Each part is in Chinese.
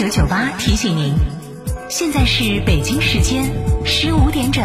九九八提醒您，现在是北京时间十五点整。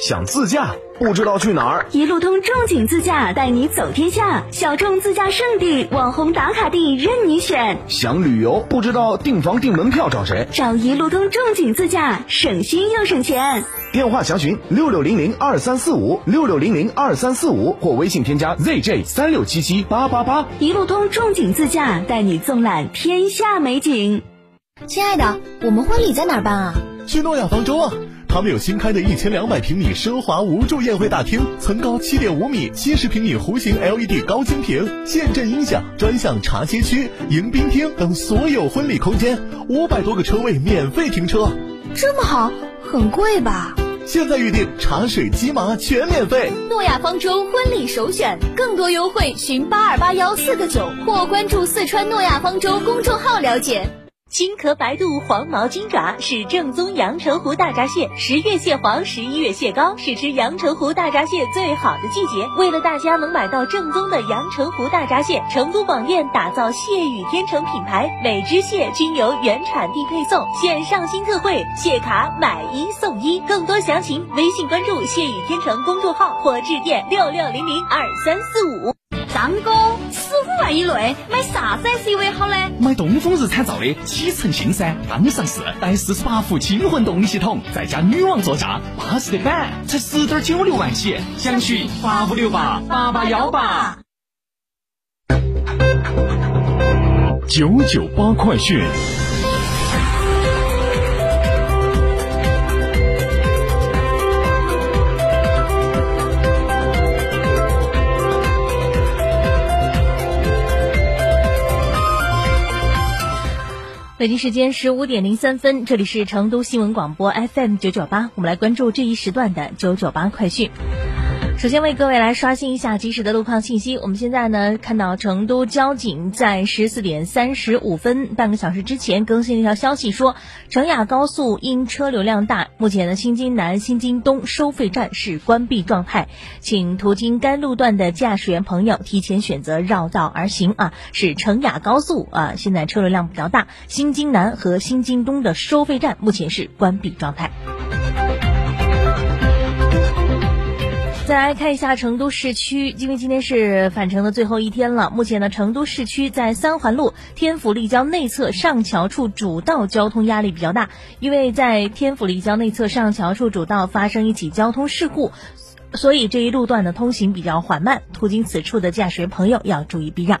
想自驾不知道去哪儿？一路通正经自驾带你走天下，小众自驾圣地、网红打卡地任你选。想旅游不知道订房订门票找谁？找一路通正经自驾，省心又省钱。电话详询六六零零二三四五六六零零二三四五或微信添加 zj 三六七七八八八。一路通正经自驾带你纵览天下美景。亲爱的，我们婚礼在哪儿办啊？去诺亚方舟啊！他们有新开的一千两百平米奢华无柱宴会大厅，层高七点五米，七十平米弧形 LED 高清屏，现阵音响，专项茶歇区、迎宾厅等所有婚礼空间，五百多个车位免费停车。这么好，很贵吧？现在预定茶水鸡麻全免费。诺亚方舟婚礼首选，更多优惠寻八二八幺四个九或关注四川诺亚方舟公众号了解。金壳白肚黄毛金爪是正宗阳澄湖大闸蟹，十月蟹黄，十一月蟹膏，是吃阳澄湖大闸蟹最好的季节。为了大家能买到正宗的阳澄湖大闸蟹，成都广宴打造蟹语天成品牌，每只蟹均由原产地配送，现上新特惠，蟹卡买一送一。更多详情，微信关注蟹语天成公众号或致电六六零零二三四五。张哥，十五万以内买啥子 SUV 好呢？买东风日产造的启辰星噻，刚上市，带四十八伏轻混动力系统，再加女王座驾，巴适的很，才十点九六万起，详询八五六八八八幺八。九九八快讯。北京时间十五点零三分，这里是成都新闻广播 FM 九九八，我们来关注这一时段的九九八快讯。首先为各位来刷新一下及时的路况信息。我们现在呢看到成都交警在十四点三十五分，半个小时之前更新了一条消息，说成雅高速因车流量大，目前呢新津南、新津东收费站是关闭状态，请途经该路段的驾驶员朋友提前选择绕道而行啊。是成雅高速啊，现在车流量比较大，新津南和新津东的收费站目前是关闭状态。再来看一下成都市区，因为今天是返程的最后一天了。目前呢，成都市区在三环路天府立交内侧上桥处主道交通压力比较大，因为在天府立交内侧上桥处主道发生一起交通事故，所以这一路段的通行比较缓慢，途经此处的驾驶员朋友要注意避让。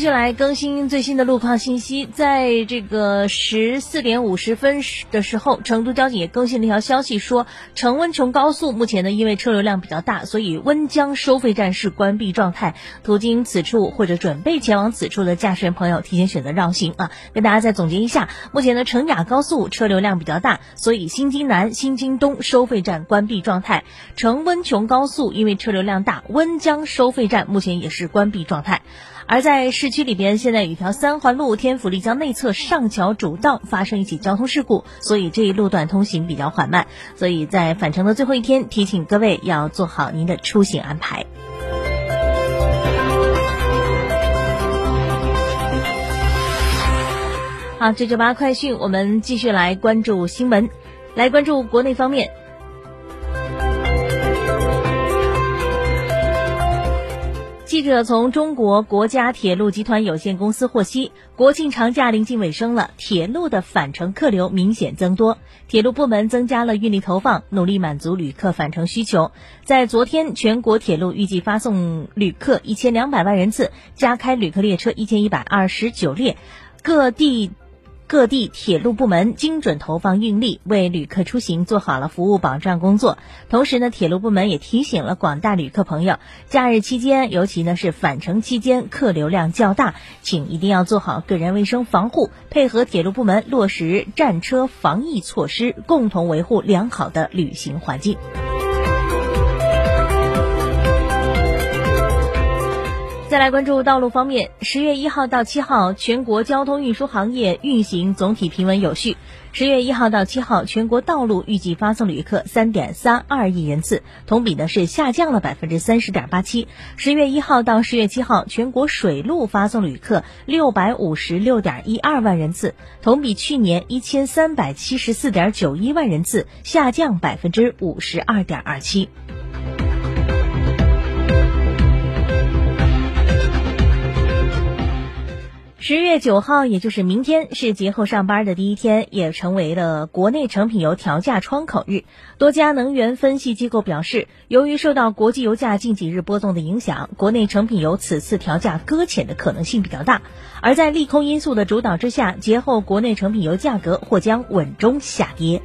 续来更新最新的路况信息，在这个十四点五十分的时候，成都交警也更新了一条消息，说成温邛高速目前呢因为车流量比较大，所以温江收费站是关闭状态，途经此处或者准备前往此处的驾驶员朋友提前选择绕行啊。跟大家再总结一下，目前呢成雅高速车流量比较大，所以新津南、新津东收费站关闭状态；成温邛高速因为车流量大，温江收费站目前也是关闭状态。而在市区里边，现在有一条三环路天府立交内侧上桥主道发生一起交通事故，所以这一路段通行比较缓慢。所以在返程的最后一天，提醒各位要做好您的出行安排。好，九九八快讯，我们继续来关注新闻，来关注国内方面。记者从中国国家铁路集团有限公司获悉，国庆长假临近尾声了，铁路的返程客流明显增多，铁路部门增加了运力投放，努力满足旅客返程需求。在昨天，全国铁路预计发送旅客一千两百万人次，加开旅客列车一千一百二十九列，各地。各地铁路部门精准投放运力，为旅客出行做好了服务保障工作。同时呢，铁路部门也提醒了广大旅客朋友，假日期间，尤其呢是返程期间，客流量较大，请一定要做好个人卫生防护，配合铁路部门落实战车防疫措施，共同维护良好的旅行环境。再来关注道路方面，十月一号到七号，全国交通运输行业运行总体平稳有序。十月一号到七号，全国道路预计发送旅客三点三二亿人次，同比呢是下降了百分之三十点八七。十月一号到十月七号，全国水路发送旅客六百五十六点一二万人次，同比去年一千三百七十四点九一万人次下降百分之五十二点二七。十月九号，也就是明天，是节后上班的第一天，也成为了国内成品油调价窗口日。多家能源分析机构表示，由于受到国际油价近几日波动的影响，国内成品油此次调价搁浅的可能性比较大。而在利空因素的主导之下，节后国内成品油价格或将稳中下跌。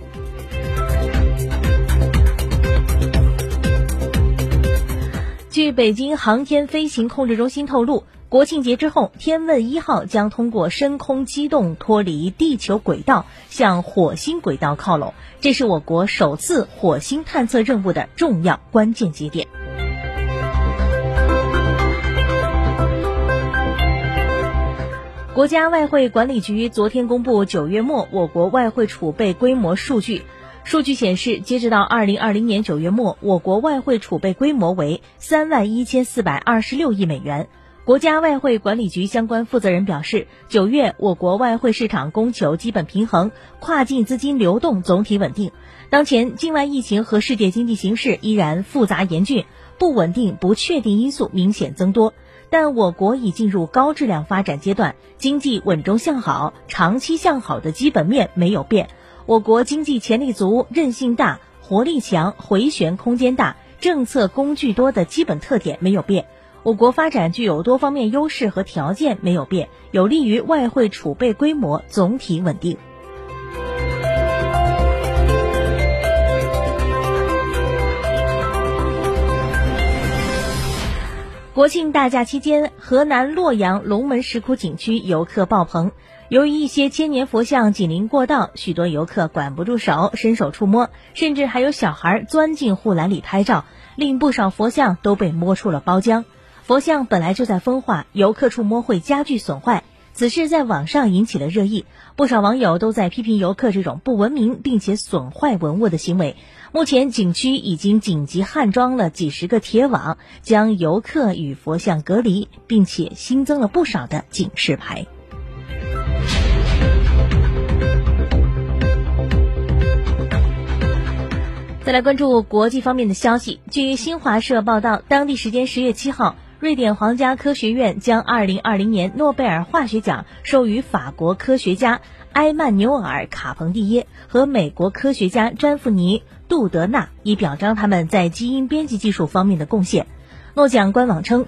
据北京航天飞行控制中心透露。国庆节之后，天问一号将通过深空机动脱离地球轨道，向火星轨道靠拢。这是我国首次火星探测任务的重要关键节点。国家外汇管理局昨天公布九月末我国外汇储备规模数据，数据显示，截止到二零二零年九月末，我国外汇储备规模为三万一千四百二十六亿美元。国家外汇管理局相关负责人表示，九月我国外汇市场供求基本平衡，跨境资金流动总体稳定。当前境外疫情和世界经济形势依然复杂严峻，不稳定、不确定因素明显增多，但我国已进入高质量发展阶段，经济稳中向好、长期向好的基本面没有变。我国经济潜力足、韧性大、活力强、回旋空间大、政策工具多的基本特点没有变。我国发展具有多方面优势和条件没有变，有利于外汇储备规模总体稳定。国庆大假期间，河南洛阳龙门石窟景区游客爆棚。由于一些千年佛像紧邻过道，许多游客管不住手，伸手触摸，甚至还有小孩钻进护栏里拍照，令不少佛像都被摸出了包浆。佛像本来就在风化，游客触摸会加剧损坏。此事在网上引起了热议，不少网友都在批评游客这种不文明并且损坏文物的行为。目前景区已经紧急焊装了几十个铁网，将游客与佛像隔离，并且新增了不少的警示牌。再来关注国际方面的消息，据新华社报道，当地时间十月七号。瑞典皇家科学院将2020年诺贝尔化学奖授予法国科学家埃曼纽尔·卡彭蒂耶和美国科学家詹弗尼·杜德纳，以表彰他们在基因编辑技术方面的贡献。诺奖官网称。